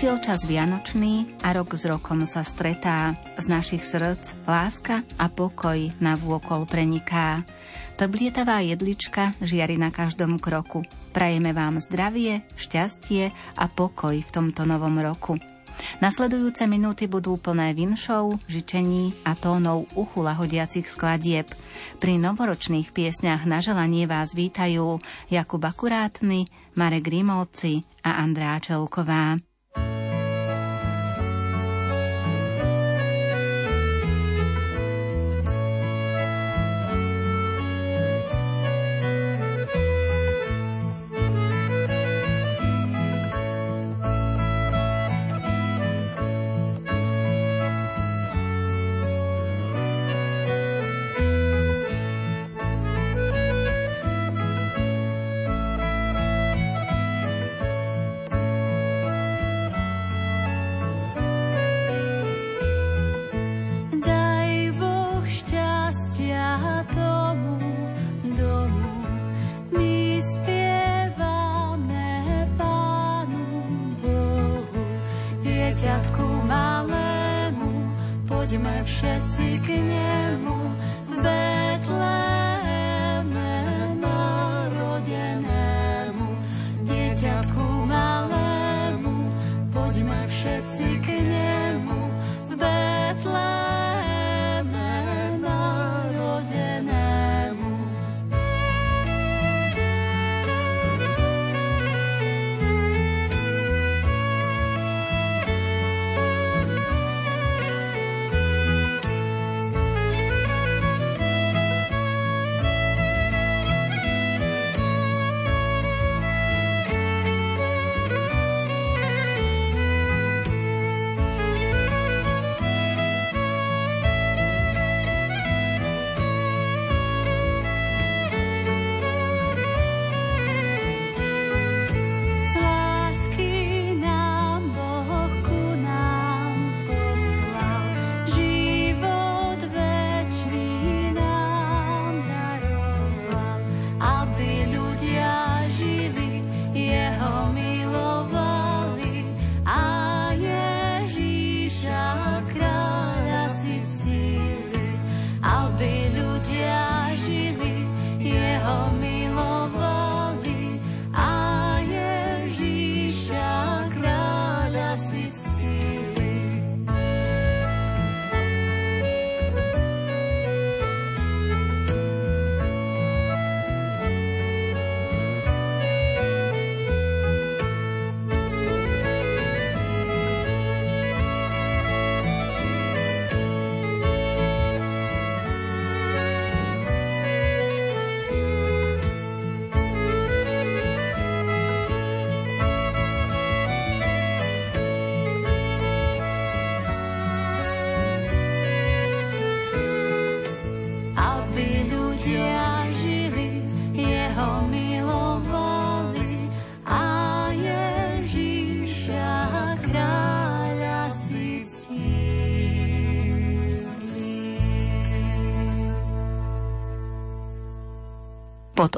Prišiel čas vianočný a rok s rokom sa stretá. Z našich srdc láska a pokoj na vôkol preniká. Trblietavá jedlička žiari na každom kroku. Prajeme vám zdravie, šťastie a pokoj v tomto novom roku. Nasledujúce minúty budú plné vinšov, žičení a tónov uchu lahodiacich skladieb. Pri novoročných piesňach na želanie vás vítajú Jakub Akurátny, Marek Grimovci a Andrá Čelková.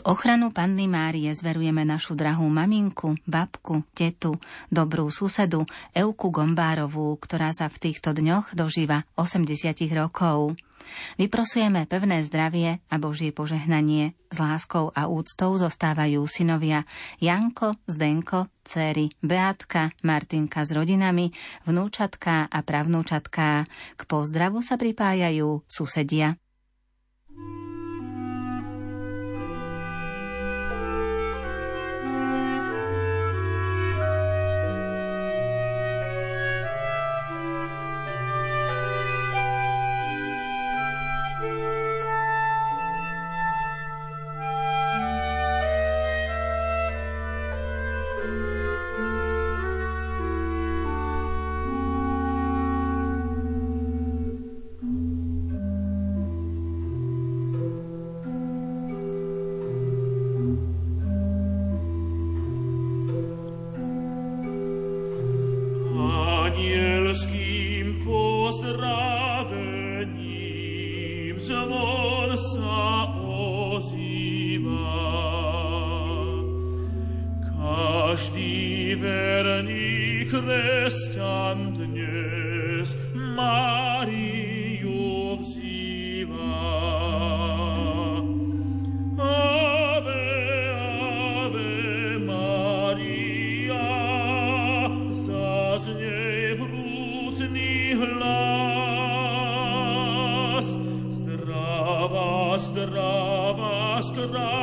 Ochranu Panny Márie zverujeme našu drahú maminku, babku, tetu, dobrú susedu Euku Gombárovú, ktorá sa v týchto dňoch dožíva 80 rokov. Vyprosujeme pevné zdravie a Božie požehnanie. S láskou a úctou zostávajú synovia Janko, Zdenko, céry Beatka, Martinka s rodinami, vnúčatká a pravnúčatká. K pozdravu sa pripájajú susedia. Každý verný vrúcný hlas. Zdravá, zdravá, zdravá,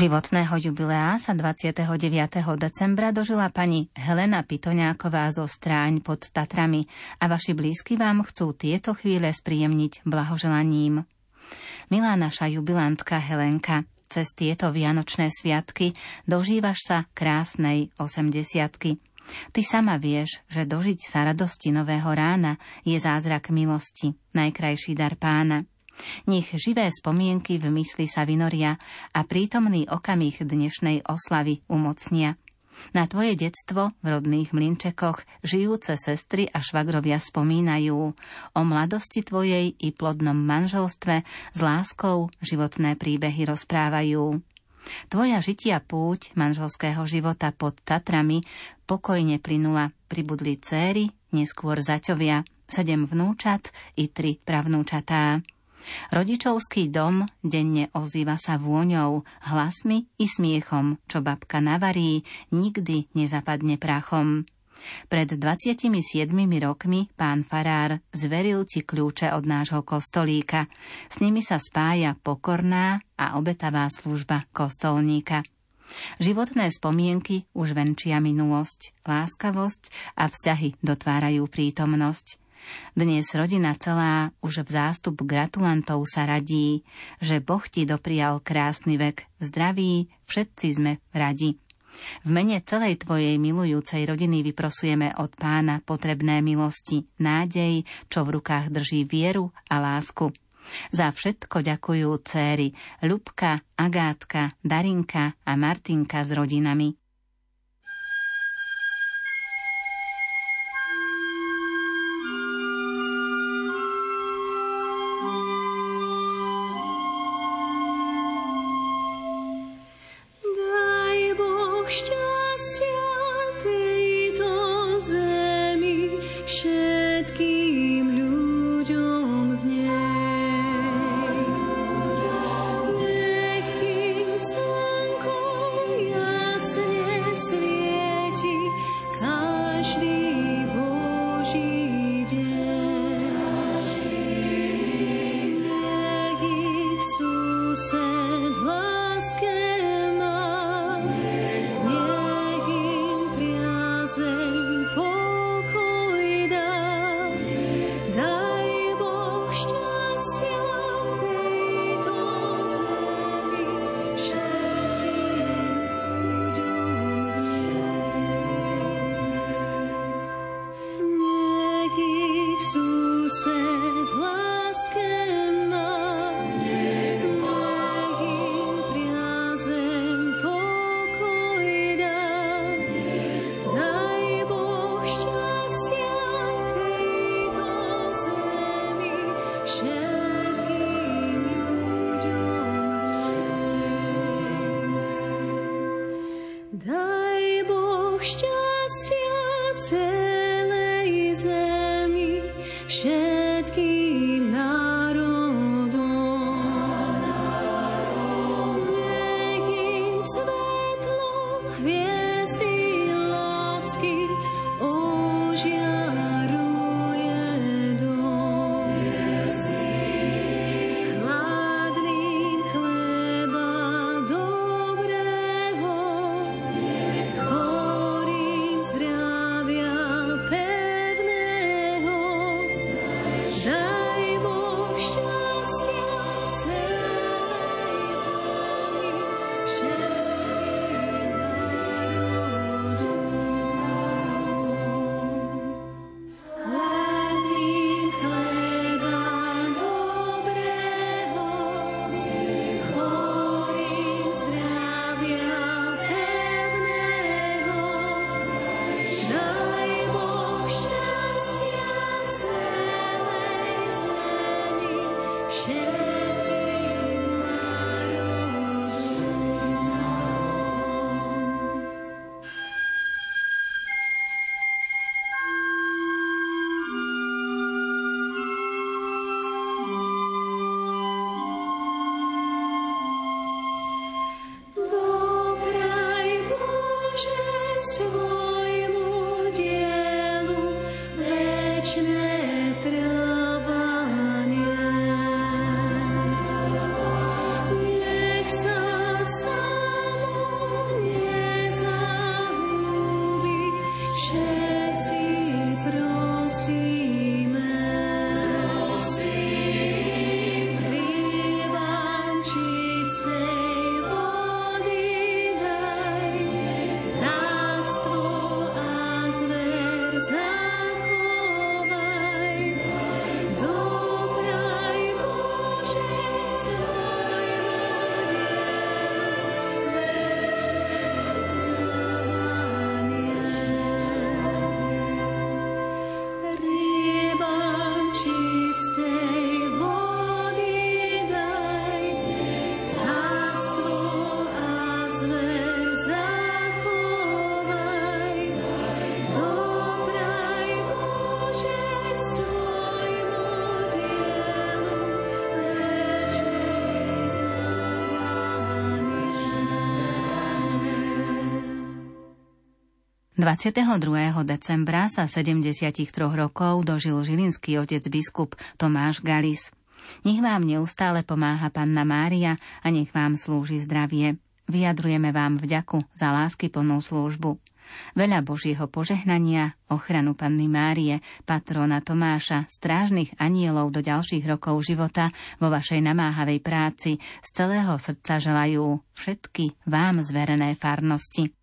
Životného jubilea sa 29. decembra dožila pani Helena Pitoňáková zo Stráň pod Tatrami a vaši blízky vám chcú tieto chvíle spríjemniť blahoželaním. Milá naša jubilantka Helenka, cez tieto vianočné sviatky dožívaš sa krásnej 80 Ty sama vieš, že dožiť sa radosti nového rána je zázrak milosti, najkrajší dar pána. Nech živé spomienky v mysli sa vynoria a prítomný okamih dnešnej oslavy umocnia. Na tvoje detstvo v rodných mlinčekoch žijúce sestry a švagrovia spomínajú. O mladosti tvojej i plodnom manželstve s láskou životné príbehy rozprávajú. Tvoja žitia púť manželského života pod Tatrami pokojne plynula, pribudli céry, neskôr zaťovia, sedem vnúčat i tri pravnúčatá. Rodičovský dom denne ozýva sa vôňou, hlasmi i smiechom, čo babka navarí, nikdy nezapadne prachom. Pred 27 rokmi pán Farár zveril ti kľúče od nášho kostolíka. S nimi sa spája pokorná a obetavá služba kostolníka. Životné spomienky už venčia minulosť, láskavosť a vzťahy dotvárajú prítomnosť. Dnes rodina celá už v zástup gratulantov sa radí, že Boh ti doprial krásny vek, zdraví, všetci sme radi. V mene celej tvojej milujúcej rodiny vyprosujeme od pána potrebné milosti, nádej, čo v rukách drží vieru a lásku. Za všetko ďakujú céry Ľubka, Agátka, Darinka a Martinka s rodinami. 22. decembra sa 73 rokov dožil žilinský otec biskup Tomáš Galis. Nech vám neustále pomáha Panna Mária a nech vám slúži zdravie. Vyjadrujeme vám vďaku za lásky plnú službu. Veľa Božieho požehnania, ochranu Panny Márie, patrona Tomáša, strážnych anielov do ďalších rokov života vo vašej namáhavej práci z celého srdca želajú všetky vám zverené farnosti.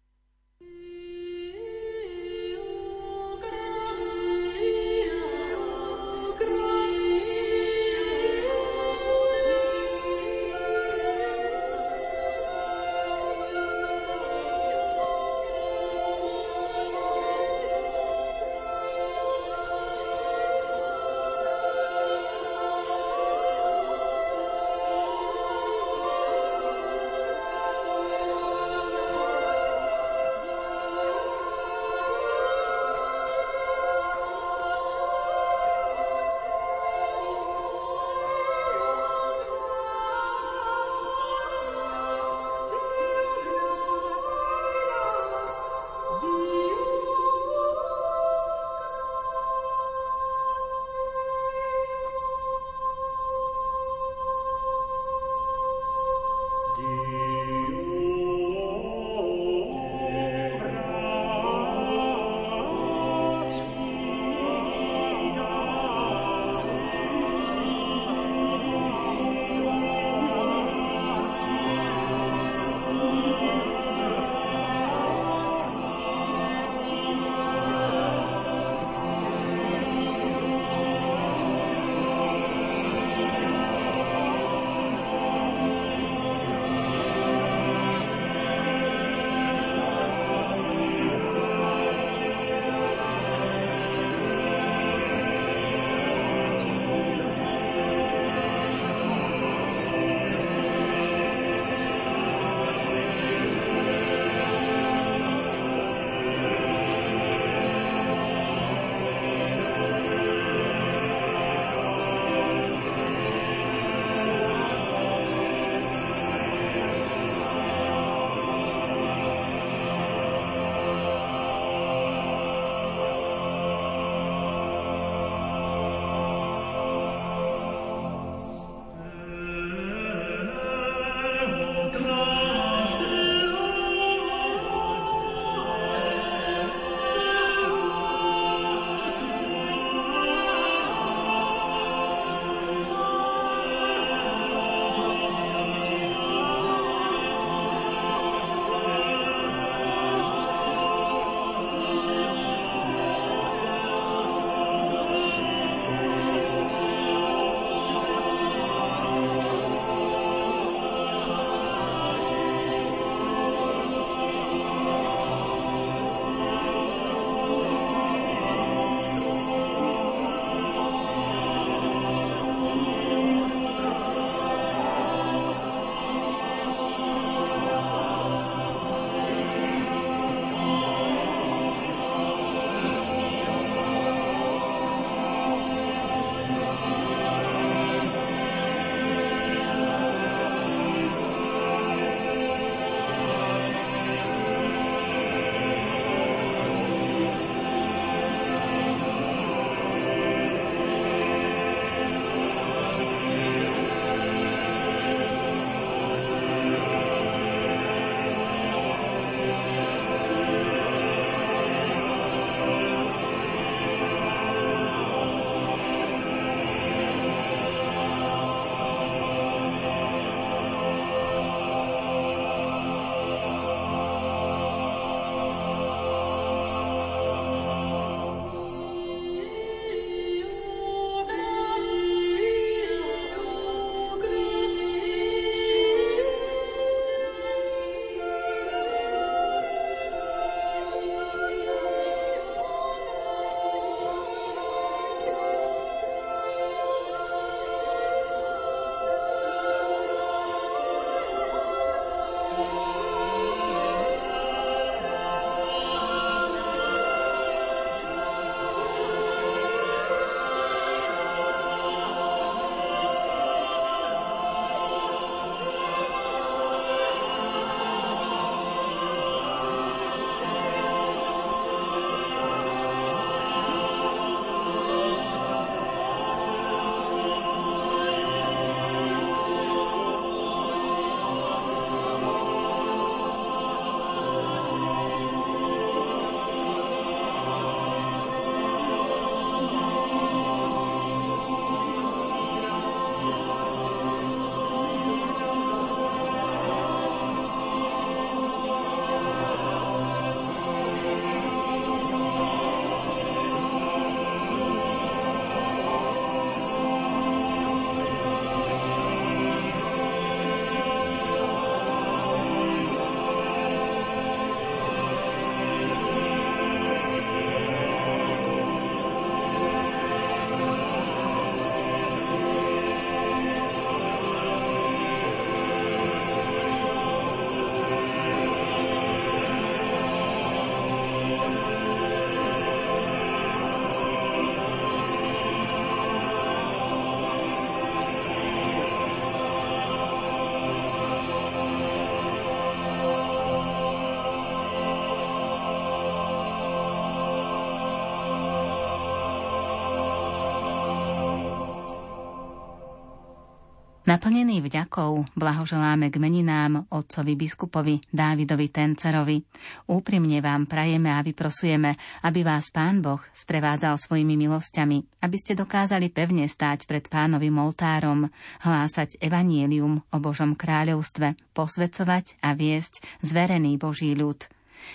Naplnený vďakou blahoželáme k meninám otcovi biskupovi Dávidovi Tencerovi. Úprimne vám prajeme a vyprosujeme, aby vás Pán Boh sprevádzal svojimi milosťami, aby ste dokázali pevne stáť pred pánovým oltárom, hlásať evanielium o Božom kráľovstve, posvedcovať a viesť zverený Boží ľud.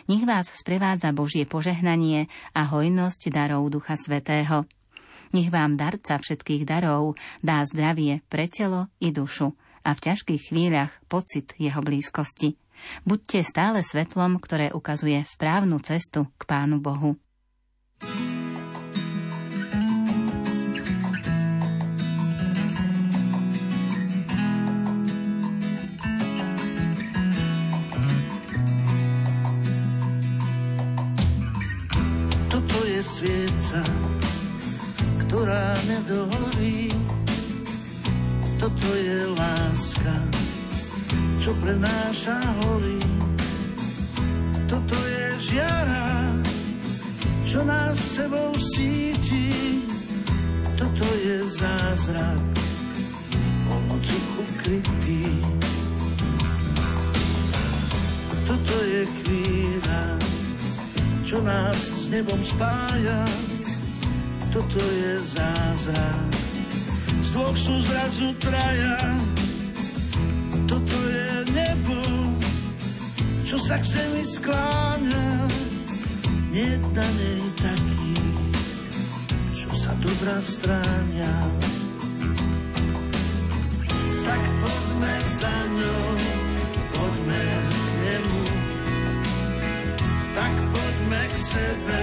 Nech vás sprevádza Božie požehnanie a hojnosť darov Ducha Svetého. Nech vám darca všetkých darov dá zdravie pre telo i dušu a v ťažkých chvíľach pocit jeho blízkosti. Buďte stále svetlom, ktoré ukazuje správnu cestu k Pánu Bohu. Toto ktorá nedohorí. Toto je láska, čo prenáša hory. Toto je žiara, čo nás sebou síti. Toto je zázrak, v pomoci ukrytý. Toto je chvíľa, čo nás s nebom spája toto je zázrak. Z dvoch sú zrazu traja, toto je nebo, čo sa k zemi skláňa. Nie na nej taký, čo sa dobrá stráňa. Tak poďme za ňou, poďme k nemu, tak poďme k sebe,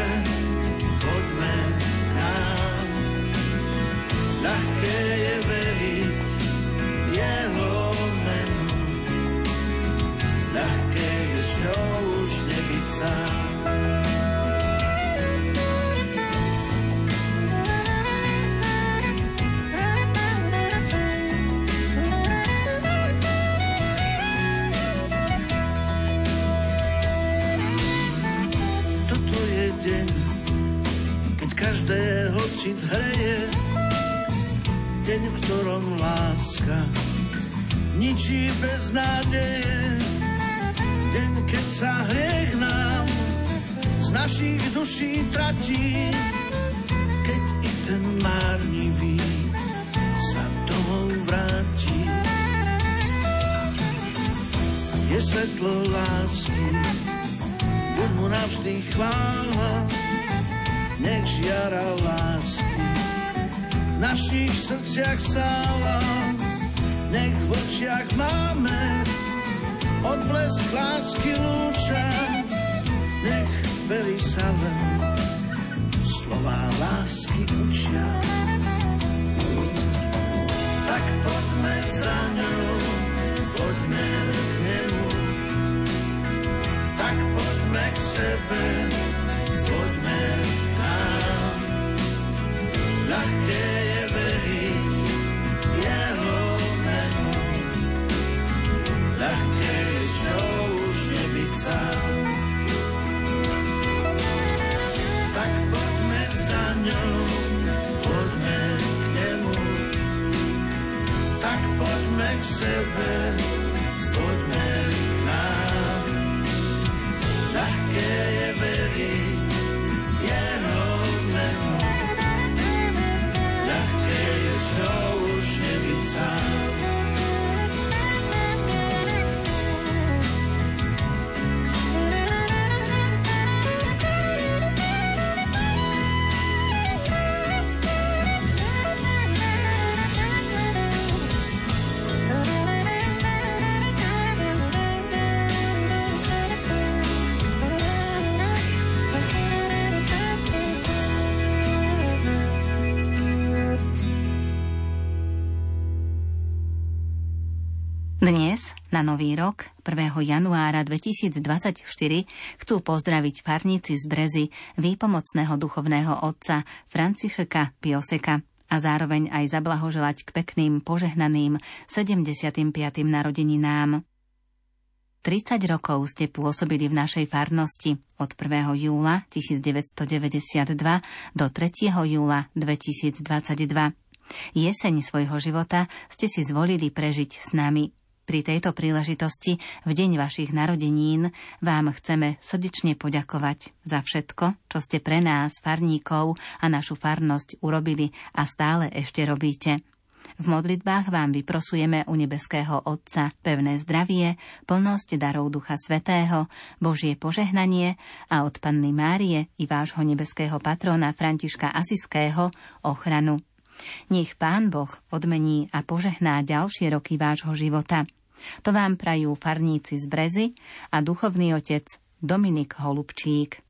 ktorom láska ničí bez nádeje. Deň, keď sa hriech nám z našich duší tratí, keď i ten márnivý sa domov vráti. Je svetlo lásky, buď mu navždy chvála, nech žiara lásky našich srdciach sála, nech v očiach máme odblesk lásky lúča, nech berí sa len slova lásky učia. Tak poďme za ňou, na Nový rok, 1. januára 2024, chcú pozdraviť farníci z Brezy výpomocného duchovného otca Francišeka Pioseka a zároveň aj zablahoželať k pekným, požehnaným 75. narodeninám. 30 rokov ste pôsobili v našej farnosti od 1. júla 1992 do 3. júla 2022. Jeseň svojho života ste si zvolili prežiť s nami. Pri tejto príležitosti v deň vašich narodenín vám chceme srdečne poďakovať za všetko, čo ste pre nás, farníkov a našu farnosť urobili a stále ešte robíte. V modlitbách vám vyprosujeme u nebeského Otca pevné zdravie, plnosť darov Ducha Svetého, Božie požehnanie a od Panny Márie i vášho nebeského patrona Františka Asiského ochranu. Nech Pán Boh odmení a požehná ďalšie roky vášho života – to vám prajú farníci z Brezy a duchovný otec Dominik Holubčík.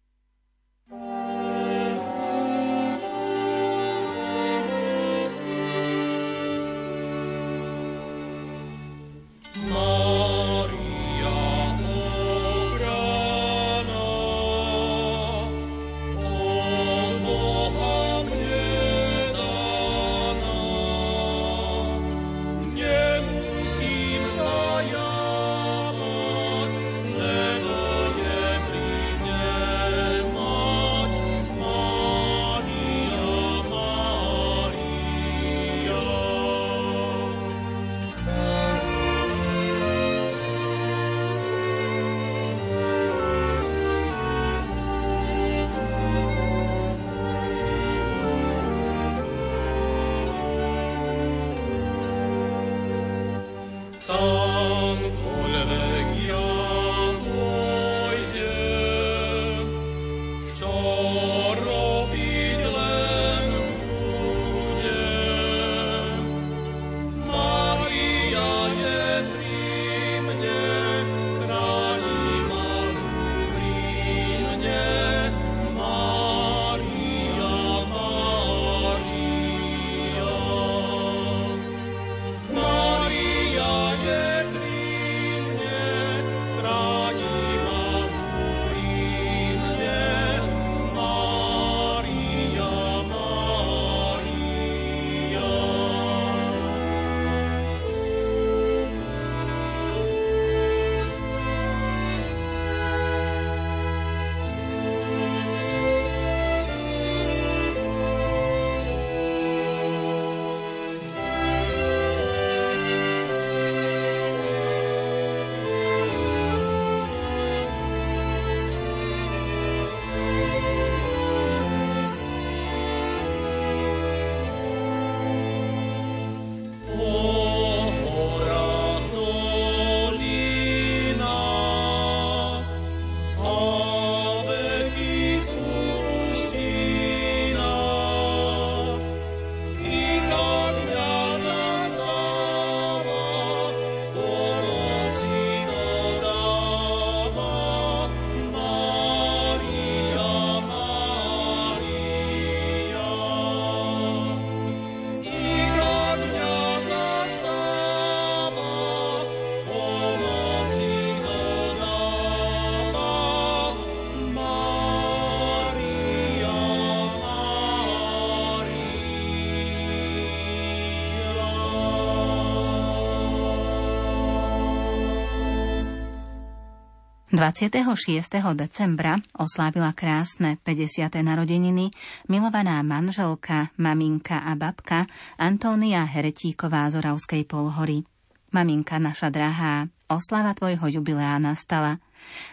...26. decembra oslávila krásne 50. narodeniny milovaná manželka, maminka a babka Antónia Heretíková z Oravskej polhory. Maminka naša drahá, oslava tvojho jubilea nastala.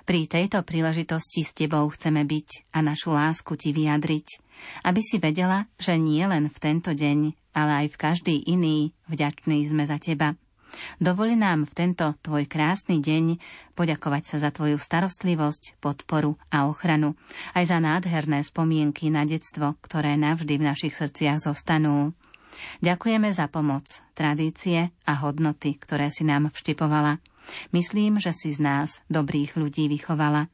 Pri tejto príležitosti s tebou chceme byť a našu lásku ti vyjadriť, aby si vedela, že nie len v tento deň, ale aj v každý iný vďační sme za teba. Dovoli nám v tento tvoj krásny deň poďakovať sa za tvoju starostlivosť, podporu a ochranu, aj za nádherné spomienky na detstvo, ktoré navždy v našich srdciach zostanú. Ďakujeme za pomoc, tradície a hodnoty, ktoré si nám vštipovala. Myslím, že si z nás dobrých ľudí vychovala.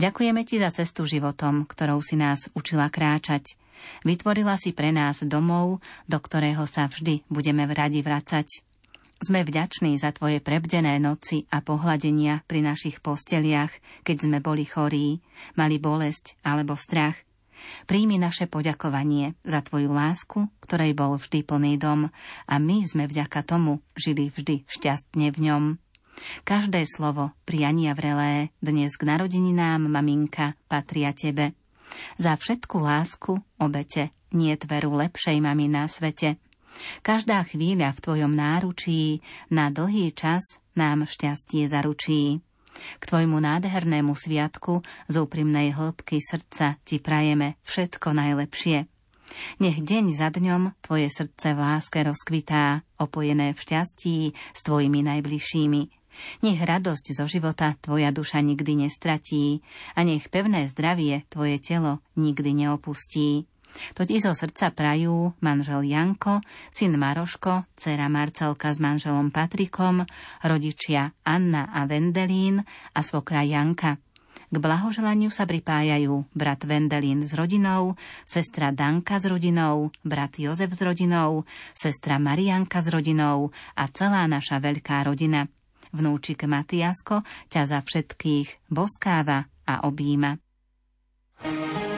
Ďakujeme ti za cestu životom, ktorou si nás učila kráčať. Vytvorila si pre nás domov, do ktorého sa vždy budeme radi vracať. Sme vďační za tvoje prebdené noci a pohľadenia pri našich posteliach, keď sme boli chorí, mali bolesť alebo strach. Príjmi naše poďakovanie za tvoju lásku, ktorej bol vždy plný dom a my sme vďaka tomu žili vždy šťastne v ňom. Každé slovo, priania vrelé, dnes k narodeninám, maminka, patria tebe. Za všetku lásku, obete, nie veru lepšej mami na svete – Každá chvíľa v tvojom náručí na dlhý čas nám šťastie zaručí. K tvojmu nádhernému sviatku z úprimnej hĺbky srdca ti prajeme všetko najlepšie. Nech deň za dňom tvoje srdce v láske rozkvitá, opojené v šťastí s tvojimi najbližšími. Nech radosť zo života tvoja duša nikdy nestratí a nech pevné zdravie tvoje telo nikdy neopustí. To zo srdca prajú manžel Janko, syn Maroško, dcera Marcelka s manželom Patrikom, rodičia Anna a Vendelín a svokra Janka. K blahoželaniu sa pripájajú brat Vendelín s rodinou, sestra Danka s rodinou, brat Jozef s rodinou, sestra Marianka s rodinou a celá naša veľká rodina. Vnúčik Matiasko ťa za všetkých boskáva a objíma. thank you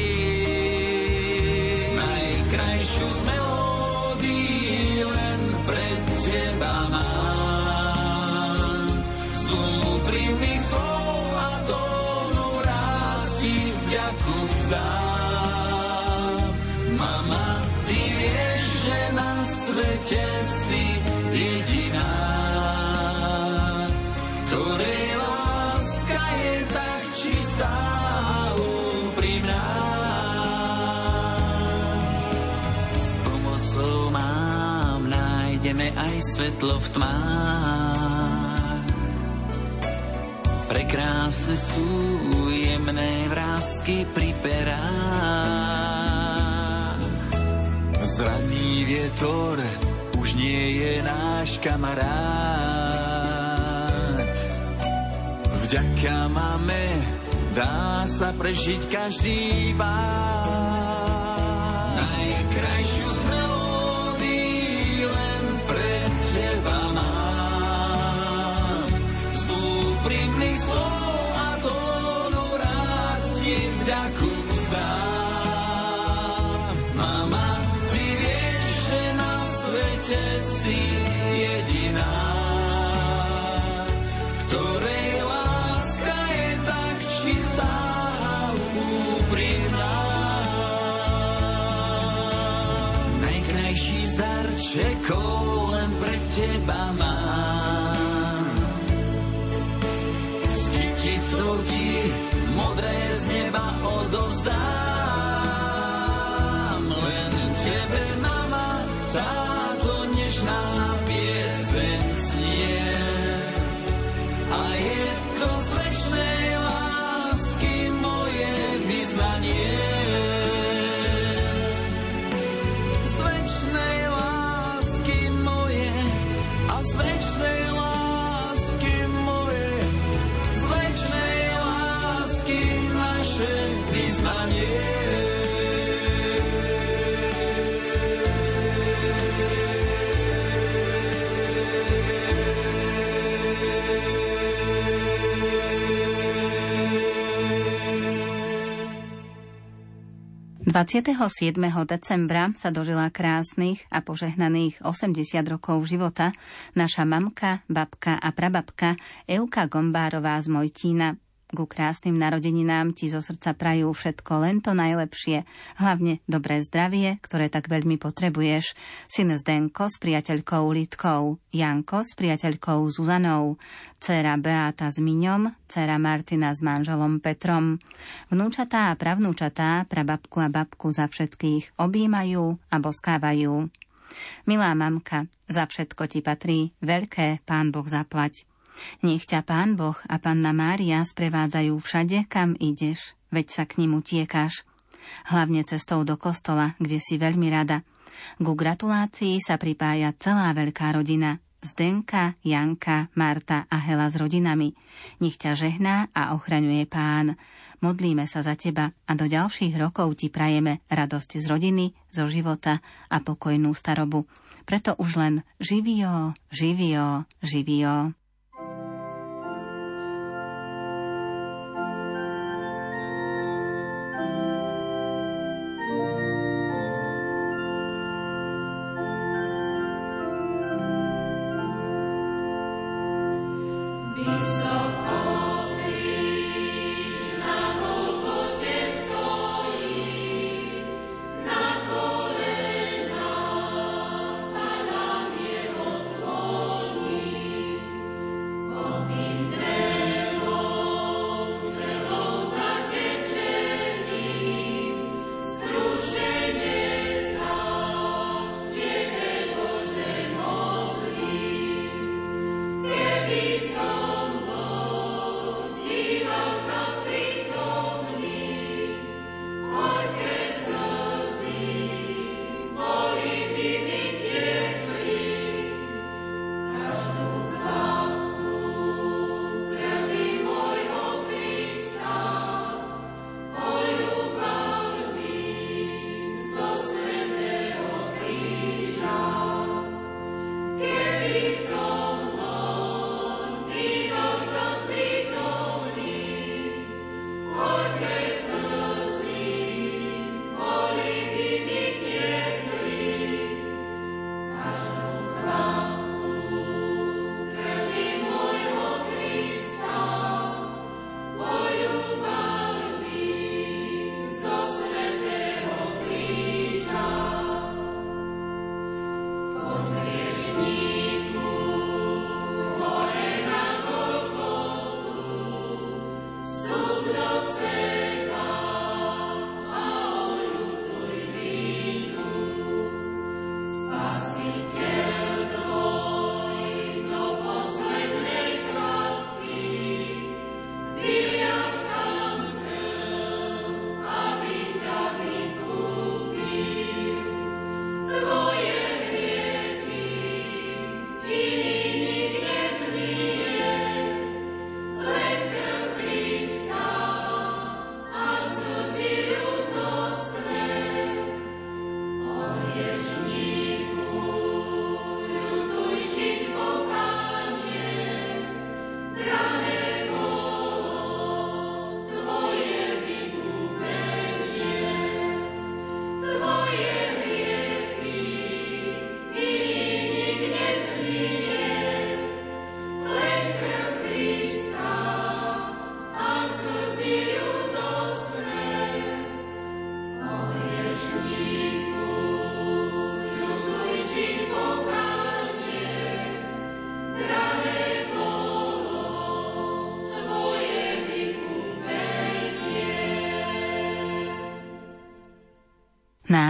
najkrajšiu z melódií len pre teba mám. Z úprimných slov a tónu rád ti vďaku vzdám. Mama, ty vieš, že na svete si jediná, aj svetlo v tmách. Prekrásne sú jemné vrázky pri perách. Zradný vietor už nie je náš kamarát. Vďaka máme dá sa prežiť každý bár. ...27. decembra sa dožila krásnych a požehnaných 80 rokov života naša mamka, babka a prababka Euka Gombárová z Mojtína. Ku krásnym narodeninám ti zo srdca prajú všetko len to najlepšie, hlavne dobré zdravie, ktoré tak veľmi potrebuješ. Syn Zdenko s priateľkou Litkou, Janko s priateľkou Zuzanou, dcera Beata s Miňom, dcera Martina s manželom Petrom. Vnúčatá a pravnúčatá prababku a babku za všetkých objímajú a boskávajú. Milá mamka, za všetko ti patrí, veľké pán Boh zaplať. Nech ťa Pán Boh a Panna Mária sprevádzajú všade, kam ideš, veď sa k ním utiekáš. Hlavne cestou do kostola, kde si veľmi rada. Ku gratulácii sa pripája celá veľká rodina. Zdenka, Janka, Marta a Hela s rodinami. Nech ťa žehná a ochraňuje pán. Modlíme sa za teba a do ďalších rokov ti prajeme radosť z rodiny, zo života a pokojnú starobu. Preto už len živio, živio, živio.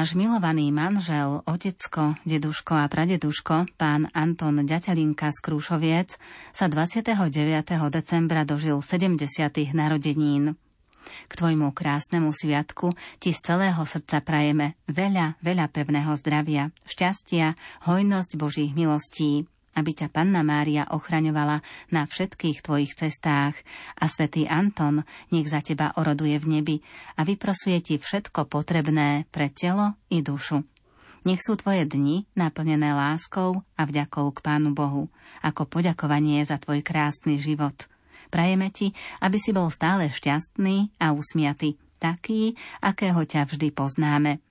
Náš milovaný manžel, otecko, deduško a pradeduško, pán Anton Ďatelinka z Krúšoviec, sa 29. decembra dožil 70. narodenín. K tvojmu krásnemu sviatku ti z celého srdca prajeme veľa, veľa pevného zdravia, šťastia, hojnosť Božích milostí, aby ťa Panna Mária ochraňovala na všetkých tvojich cestách a svätý Anton nech za teba oroduje v nebi a vyprosuje ti všetko potrebné pre telo i dušu. Nech sú tvoje dni naplnené láskou a vďakou k Pánu Bohu, ako poďakovanie za tvoj krásny život. Prajeme ti, aby si bol stále šťastný a usmiatý, taký, akého ťa vždy poznáme.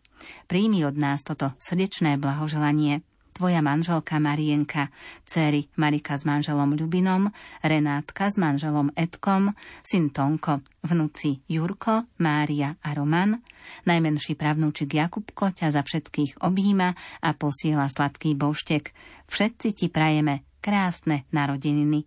Príjmi od nás toto srdečné blahoželanie – tvoja manželka Marienka, céry Marika s manželom Ľubinom, Renátka s manželom Edkom, syn Tonko, vnúci Jurko, Mária a Roman, najmenší pravnúčik Jakubko ťa za všetkých objíma a posiela sladký boštek. Všetci ti prajeme krásne narodeniny.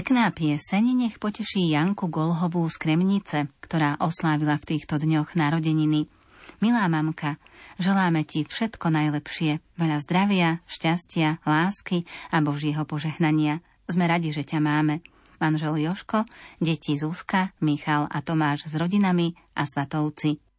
Pekná pieseň nech poteší Janku Golhovú z Kremnice, ktorá oslávila v týchto dňoch narodeniny. Milá mamka, želáme ti všetko najlepšie, veľa zdravia, šťastia, lásky a Božieho požehnania. Sme radi, že ťa máme. Manžel Joško, deti Zuzka, Michal a Tomáš s rodinami a svatovci.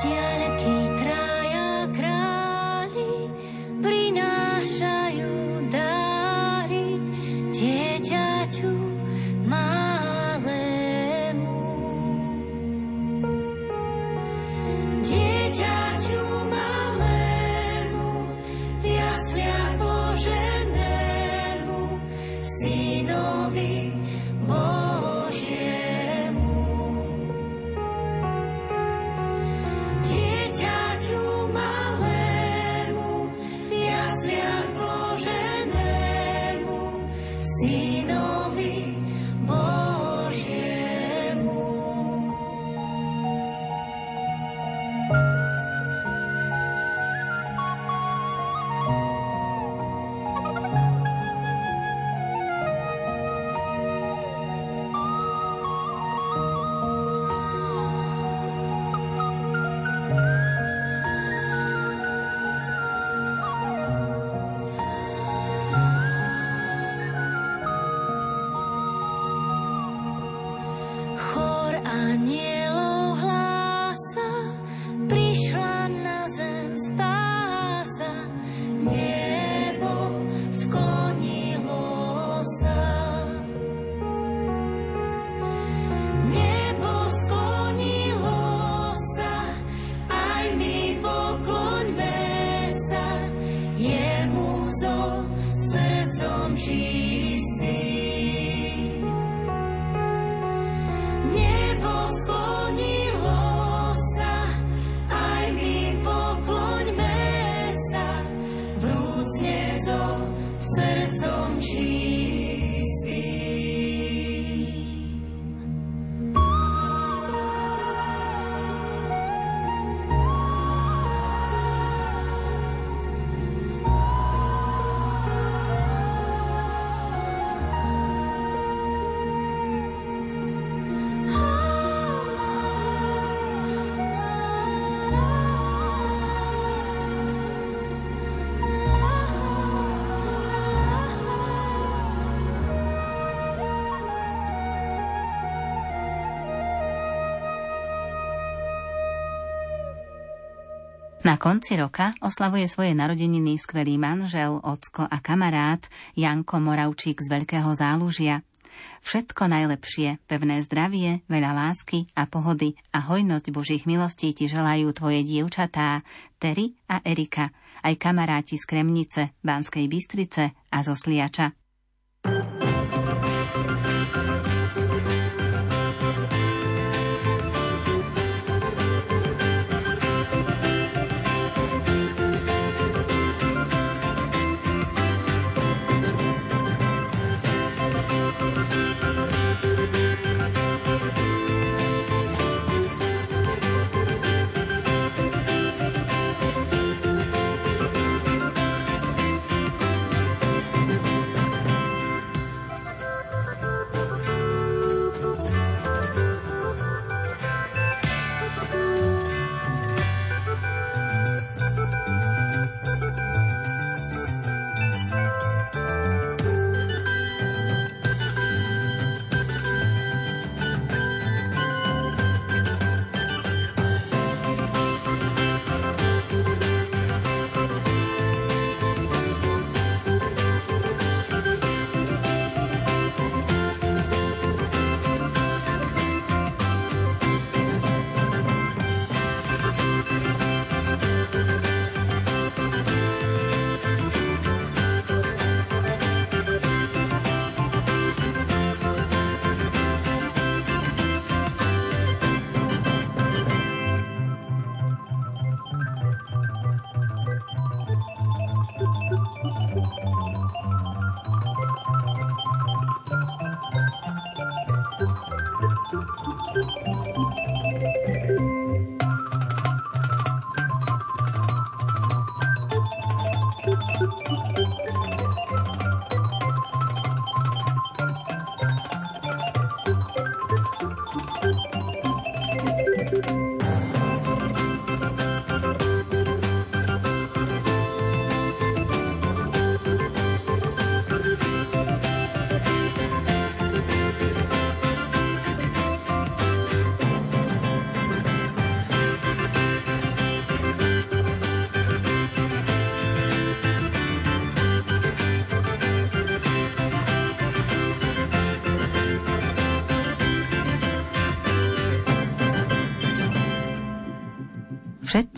still a Na konci roka oslavuje svoje narodeniny skvelý manžel, ocko a kamarát Janko Moravčík z Veľkého zálužia. Všetko najlepšie, pevné zdravie, veľa lásky a pohody a hojnosť Božích milostí ti želajú tvoje dievčatá Terry a Erika, aj kamaráti z Kremnice, Banskej Bystrice a zo Sliača.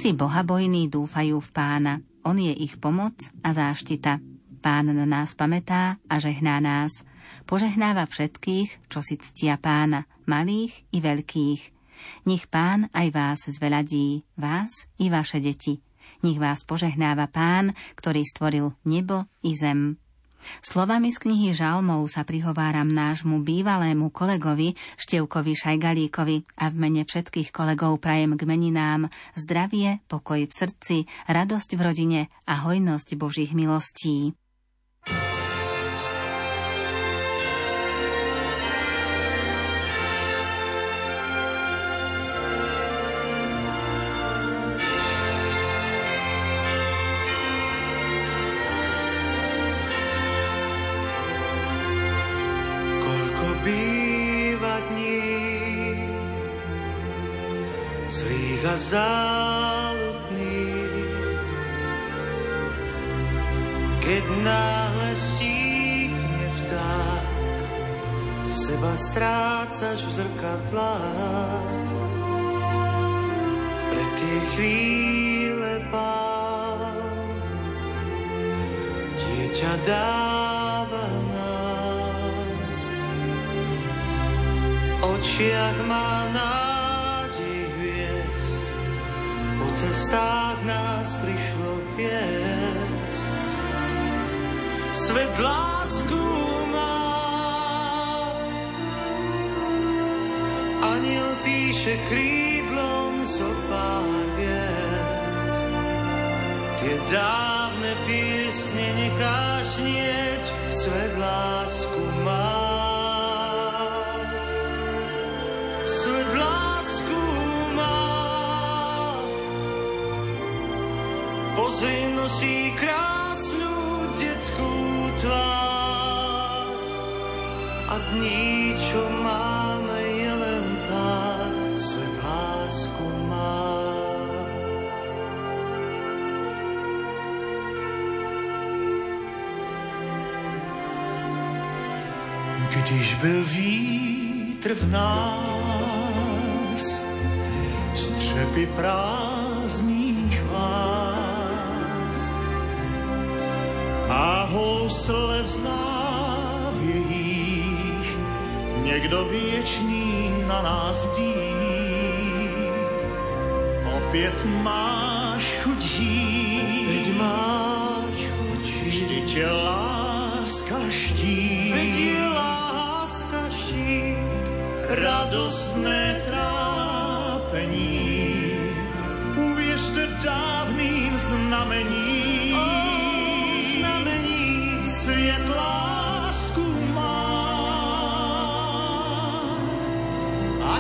Všetci bohabojní dúfajú v pána. On je ich pomoc a záštita. Pán na nás pamätá a žehná nás. Požehnáva všetkých, čo si ctia pána, malých i veľkých. Nech pán aj vás zveladí, vás i vaše deti. Nech vás požehnáva pán, ktorý stvoril nebo i zem. Slovami z knihy Žalmov sa prihováram nášmu bývalému kolegovi Števkovi Šajgalíkovi a v mene všetkých kolegov prajem k meninám zdravie, pokoj v srdci, radosť v rodine a hojnosť Božích milostí. desire.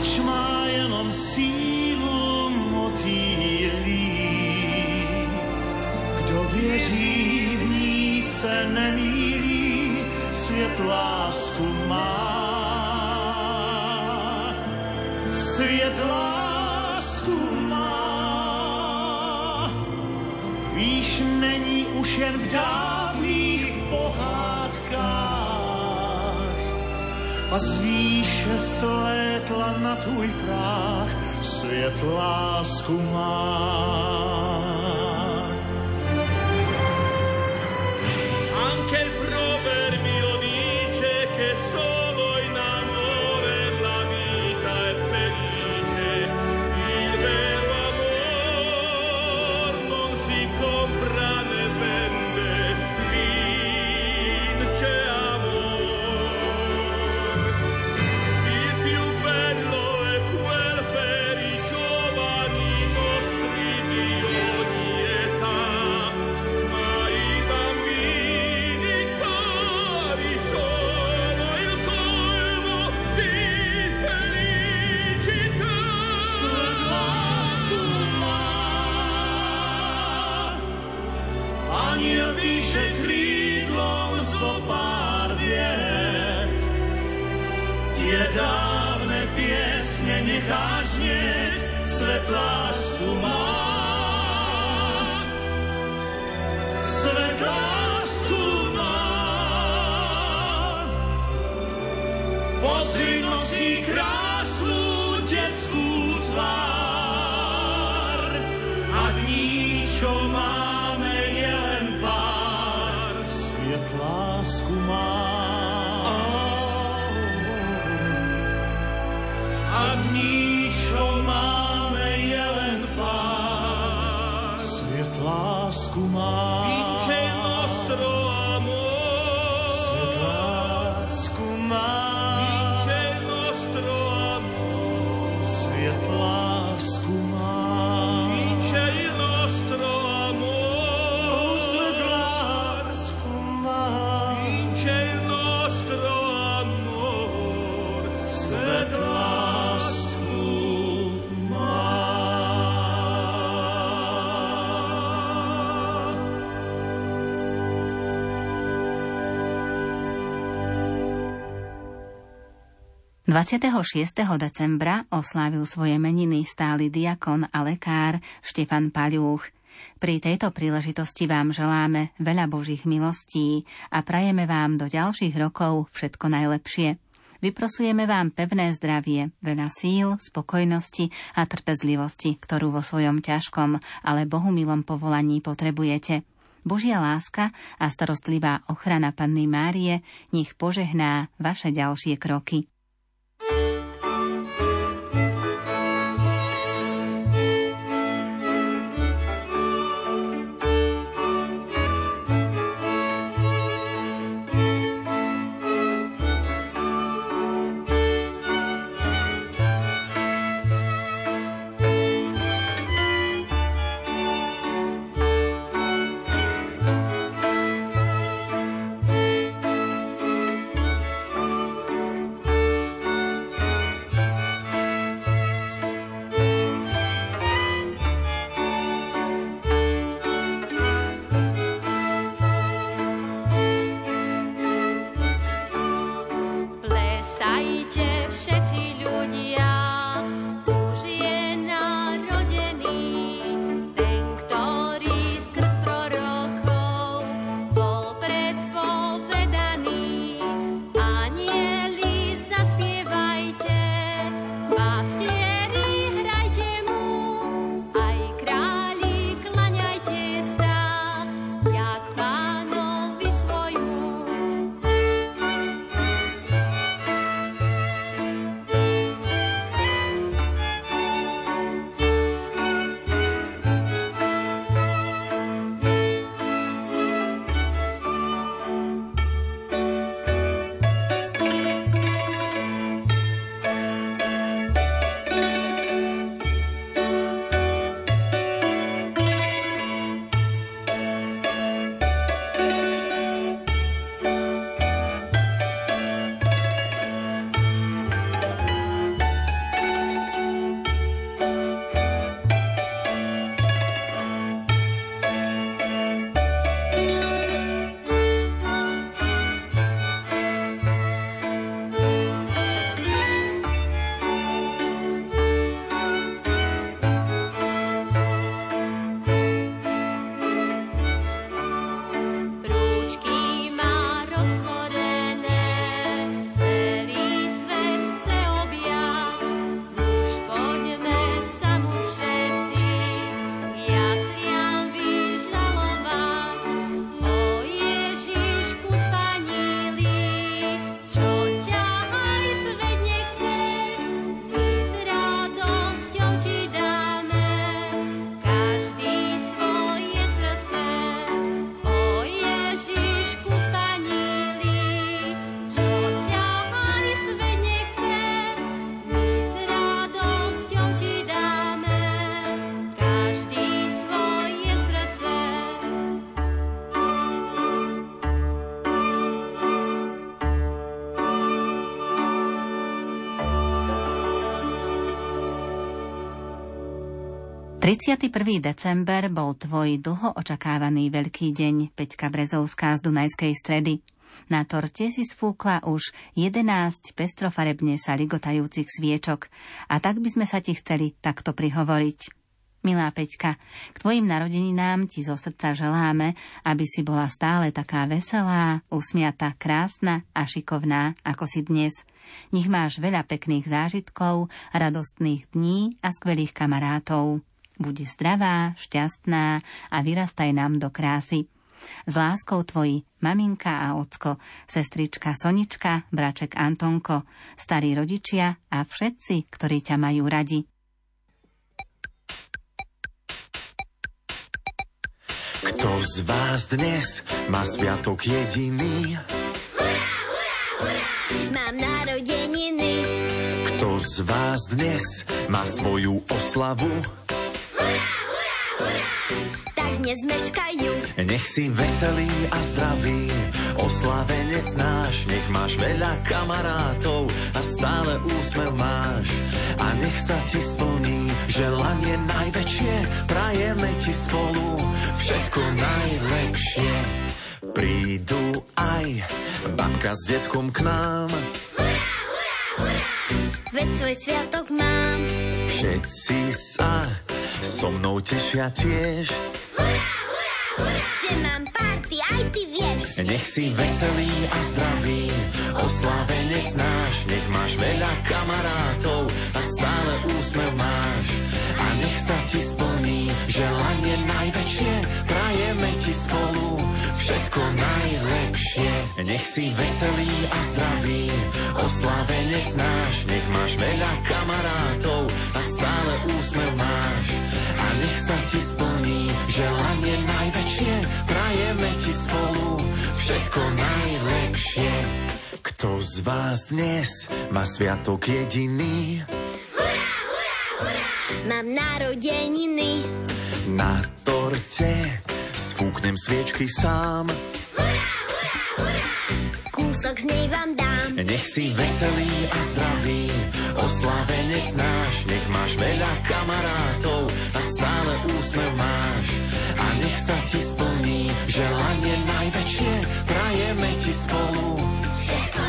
Ač má jenom sílu motýlí. Kdo věří v ní se nemílí, svět lásku má. Svět lásku má, víš, není už jen v dávných a z výše slétla na tvůj práh svět lásku má. ...26. decembra oslávil svoje meniny stály diakon a lekár Štefan Paľúch. Pri tejto príležitosti vám želáme veľa Božích milostí a prajeme vám do ďalších rokov všetko najlepšie. Vyprosujeme vám pevné zdravie, veľa síl, spokojnosti a trpezlivosti, ktorú vo svojom ťažkom, ale bohumilom povolaní potrebujete. Božia láska a starostlivá ochrana Panny Márie nech požehná vaše ďalšie kroky. December bol tvoj dlho očakávaný veľký deň, Peťka Brezovská z Dunajskej stredy. Na torte si sfúkla už 11 pestrofarebne sa ligotajúcich sviečok a tak by sme sa ti chceli takto prihovoriť. Milá Peťka, k tvojim narodeninám ti zo srdca želáme, aby si bola stále taká veselá, usmiata, krásna a šikovná, ako si dnes. Nech máš veľa pekných zážitkov, radostných dní a skvelých kamarátov. Buď zdravá, šťastná a vyrastaj nám do krásy. S láskou tvoji maminka a ocko, sestrička Sonička, braček Antonko, starí rodičia a všetci, ktorí ťa majú radi. Kto z vás dnes má sviatok jediný? Hurá, hurá, hurá, mám narodeniny. Kto z vás dnes má svoju oslavu? Tak nezmeškajú. Nech si veselý a zdravý, oslavenec náš, nech máš veľa kamarátov a stále úsmev máš. A nech sa ti splní želanie najväčšie, prajeme ti spolu všetko najlepšie. Prídu aj babka s detkom k nám, Hurá, hurá, hurá, veď svoj sviatok mám. všetci sa so mnou tešia tiež. Hurá, hurá, hurá, že mám party, aj ty vieš. Nech si veselý a zdravý, oslávenec náš, nech máš veľa kamarátov a stále úsmev máš. A nech sa ti splní želanie najväčšie, prajeme ti spolu všetko najlepšie. Nech si veselý a zdravý, oslávenec náš, nech máš veľa kamarátov a stále úsmev máš. Nech sa ti splní želanie najväčšie, prajeme ti spolu všetko najlepšie. Kto z vás dnes má sviatok jediný? Hurá, hurá, hurá, mám narodeniny. Na torte sfúknem sviečky sám. Hurá, hurá, hurá, kúsok z nej vám dám. Nech si veselý a zdravý, oslávenec náš, nech máš veľa kamarátov stále úsmev máš. A nech sa ti splní želanie najväčšie, prajeme ti spolu. Všetko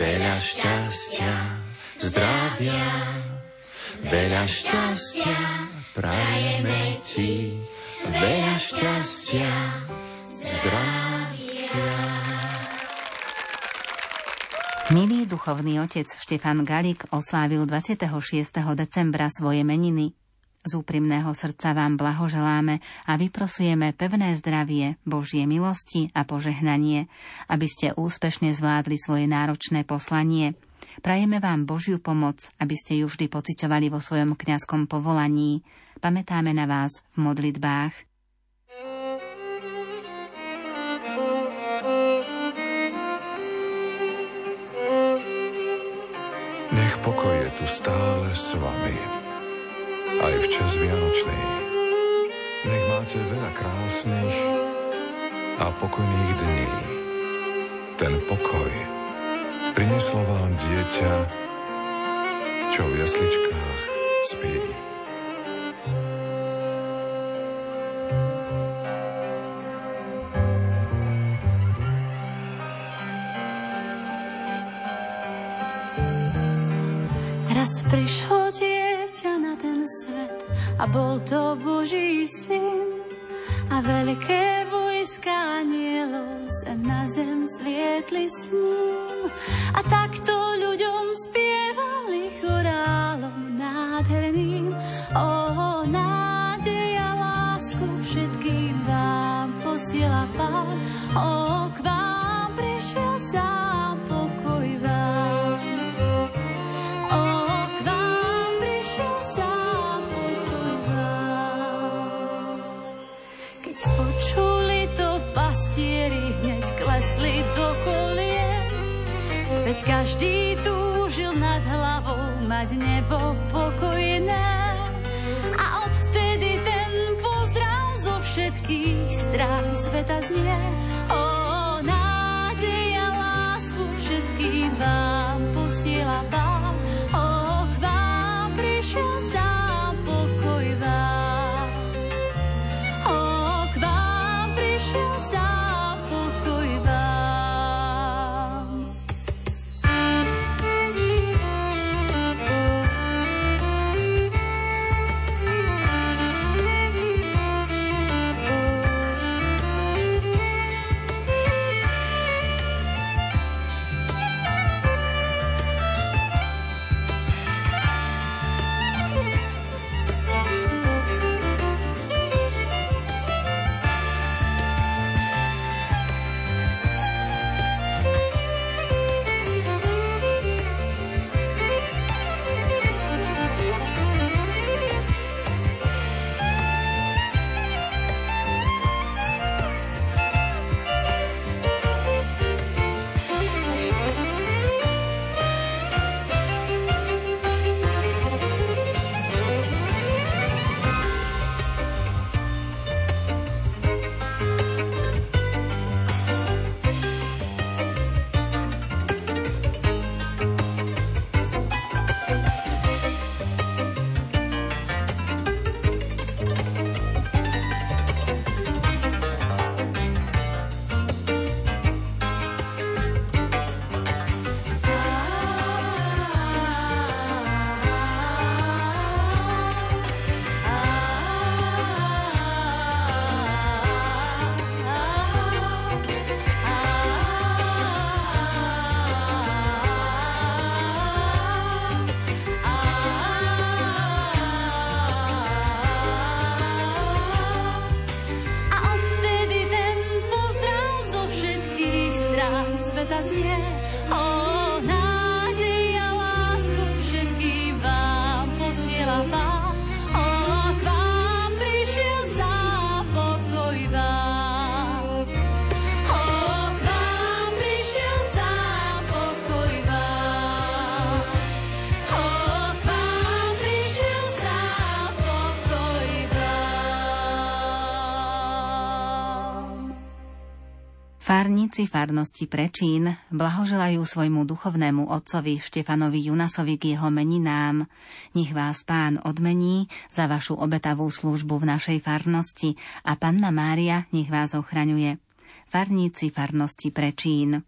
veľa šťastia, zdravia, veľa šťastia, prajeme ti, veľa šťastia, zdravia. Milý duchovný otec Štefan Galík oslávil 26. decembra svoje meniny. Z úprimného srdca vám blahoželáme a vyprosujeme pevné zdravie, Božie milosti a požehnanie, aby ste úspešne zvládli svoje náročné poslanie. Prajeme vám Božiu pomoc, aby ste ju vždy pociťovali vo svojom kňazskom povolaní. Pamätáme na vás v modlitbách. Nech pokoj je tu stále s vami. Aj v čas Vianočný. Nech máte veľa krásnych a pokojných dní. Ten pokoj prinieslo vám dieťa, čo v jasličkách spí. Raz prišlo ten svet a bol to Boží syn. A veľké vojska anielov zem na zem zlietli s ním. A takto ľuďom spievali chorálom nádherným. O, nádej a lásku všetkým vám posiela Pán. O, k vám prišiel sám počuli to pastieri, hneď klesli do kolien. Veď každý túžil nad hlavou mať nebo pokojné. A odvtedy ten pozdrav zo všetkých strán sveta znie. O, nádej a lásku všetkým vám Farníci farnosti Prečín blahoželajú svojmu duchovnému otcovi Štefanovi Junasovi k jeho meninám. Nech vás pán odmení za vašu obetavú službu v našej farnosti a panna Mária nech vás ochraňuje. Farníci farnosti Prečín.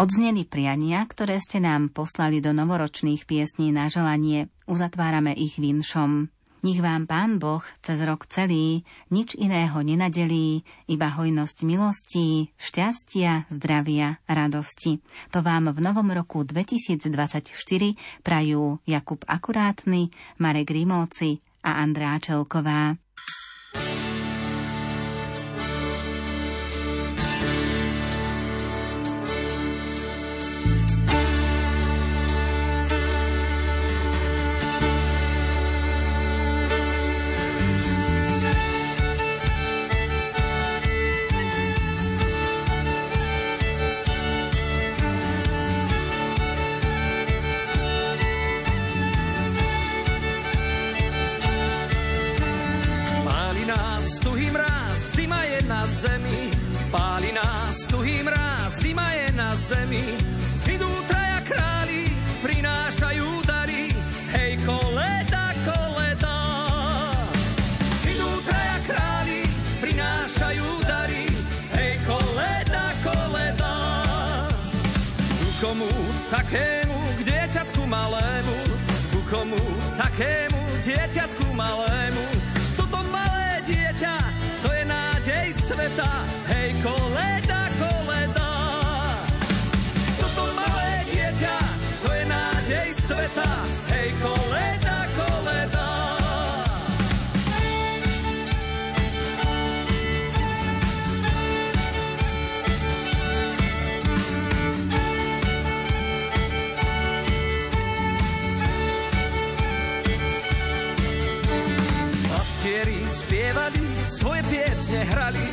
Odzneli priania, ktoré ste nám poslali do novoročných piesní na želanie. Uzatvárame ich vinšom. Nech vám Pán Boh cez rok celý nič iného nenadelí, iba hojnosť milostí, šťastia, zdravia, radosti. To vám v novom roku 2024 prajú Jakub Akurátny, Marek Rimóci a Andrá Čelková. Hej koleda, koleda. Pastieri svoje piesne hrali.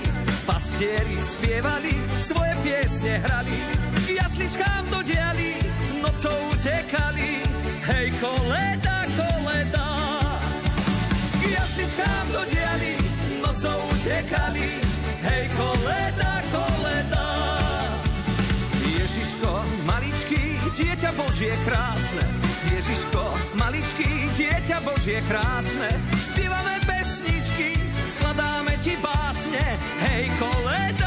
Pastieri spievali, svoje piesne hrali. Jasličkám do diali, nocou utekali. Hej, koleda, koleda. Jasličkám do diali, nocou utekali. Hej, koleda, koleda. Ježiško, maličký, dieťa Božie krásne. Ježiško, maličký, dieťa Božie krásne. Spievame pesničky, skladáme ti básne. Hej, koleda.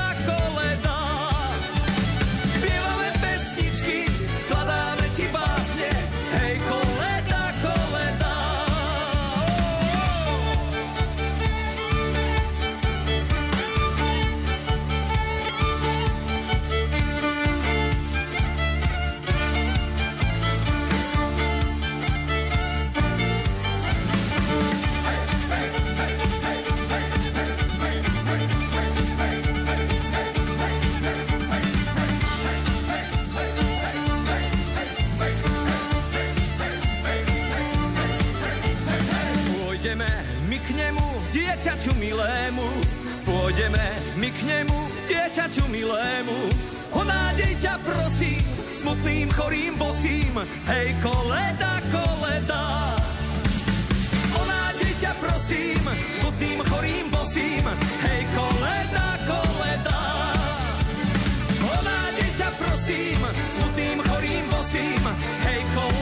Dieťaťu milému. Pôjdeme my k nemu, dieťaťu milému. O nádej ťa prosím, smutným, chorým, bosým. Hej, koleda, koleda. O nádej ťa prosím, smutným, chorým, bosým. Hej, koleda, koleda. O nádej ťa prosím, smutným, chorým, bosým. Hej, koleda.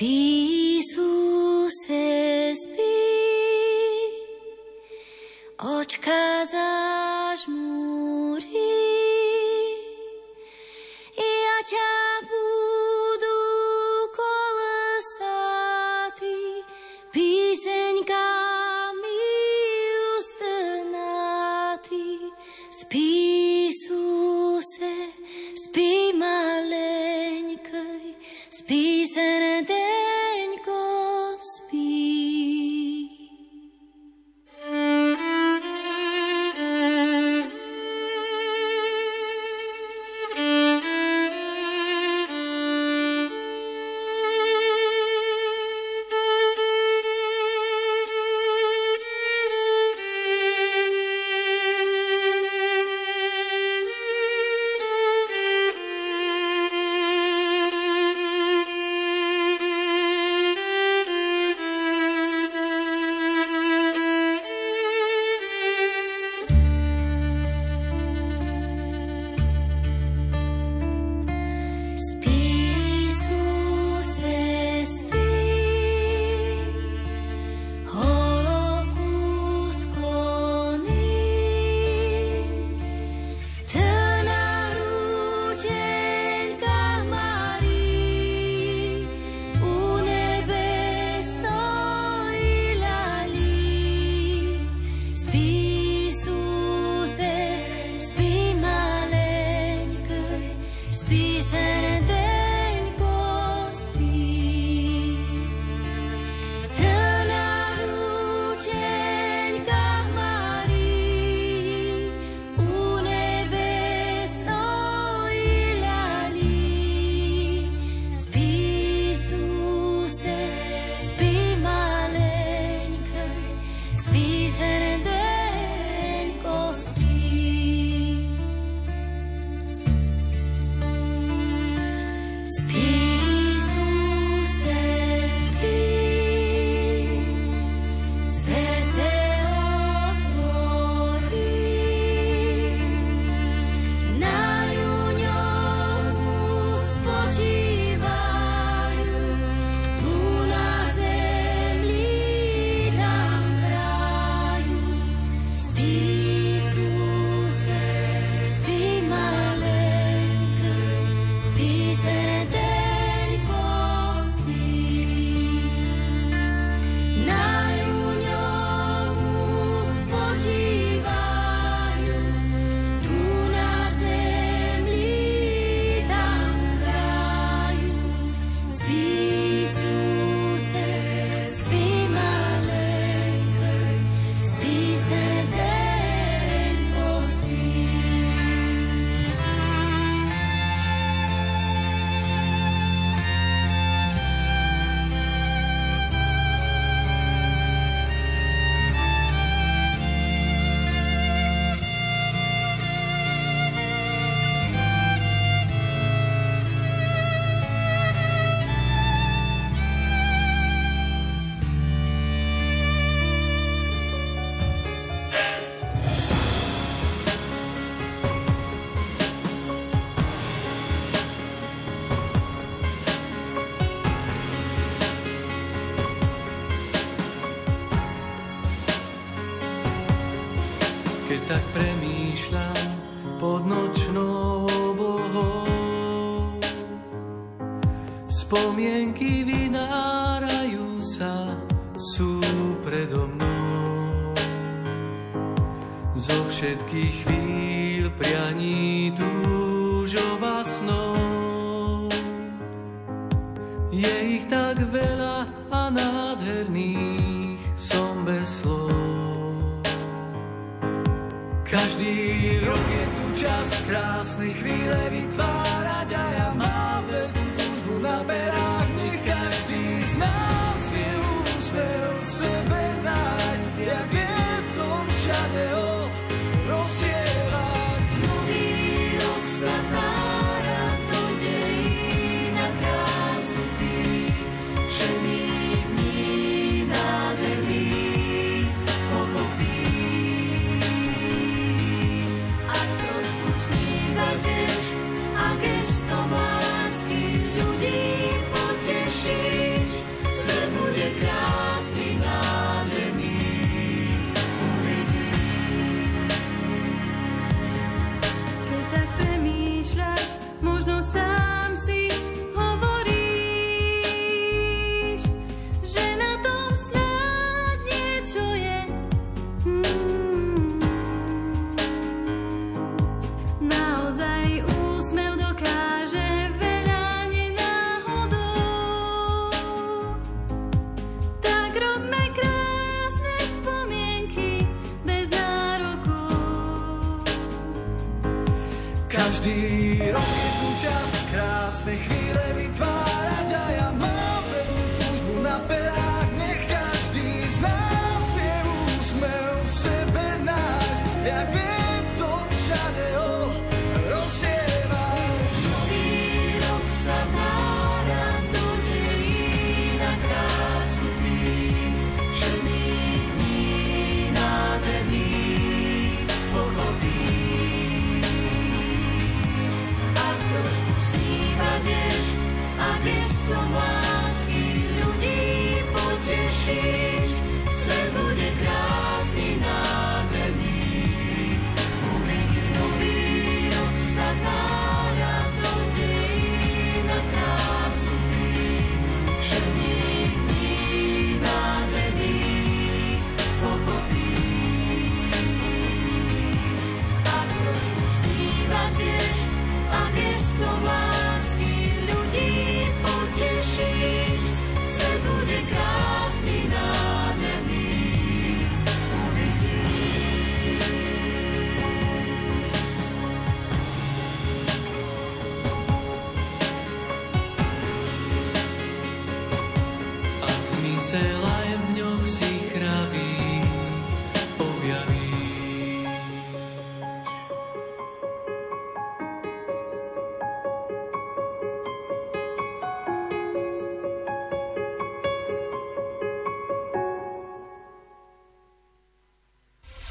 Je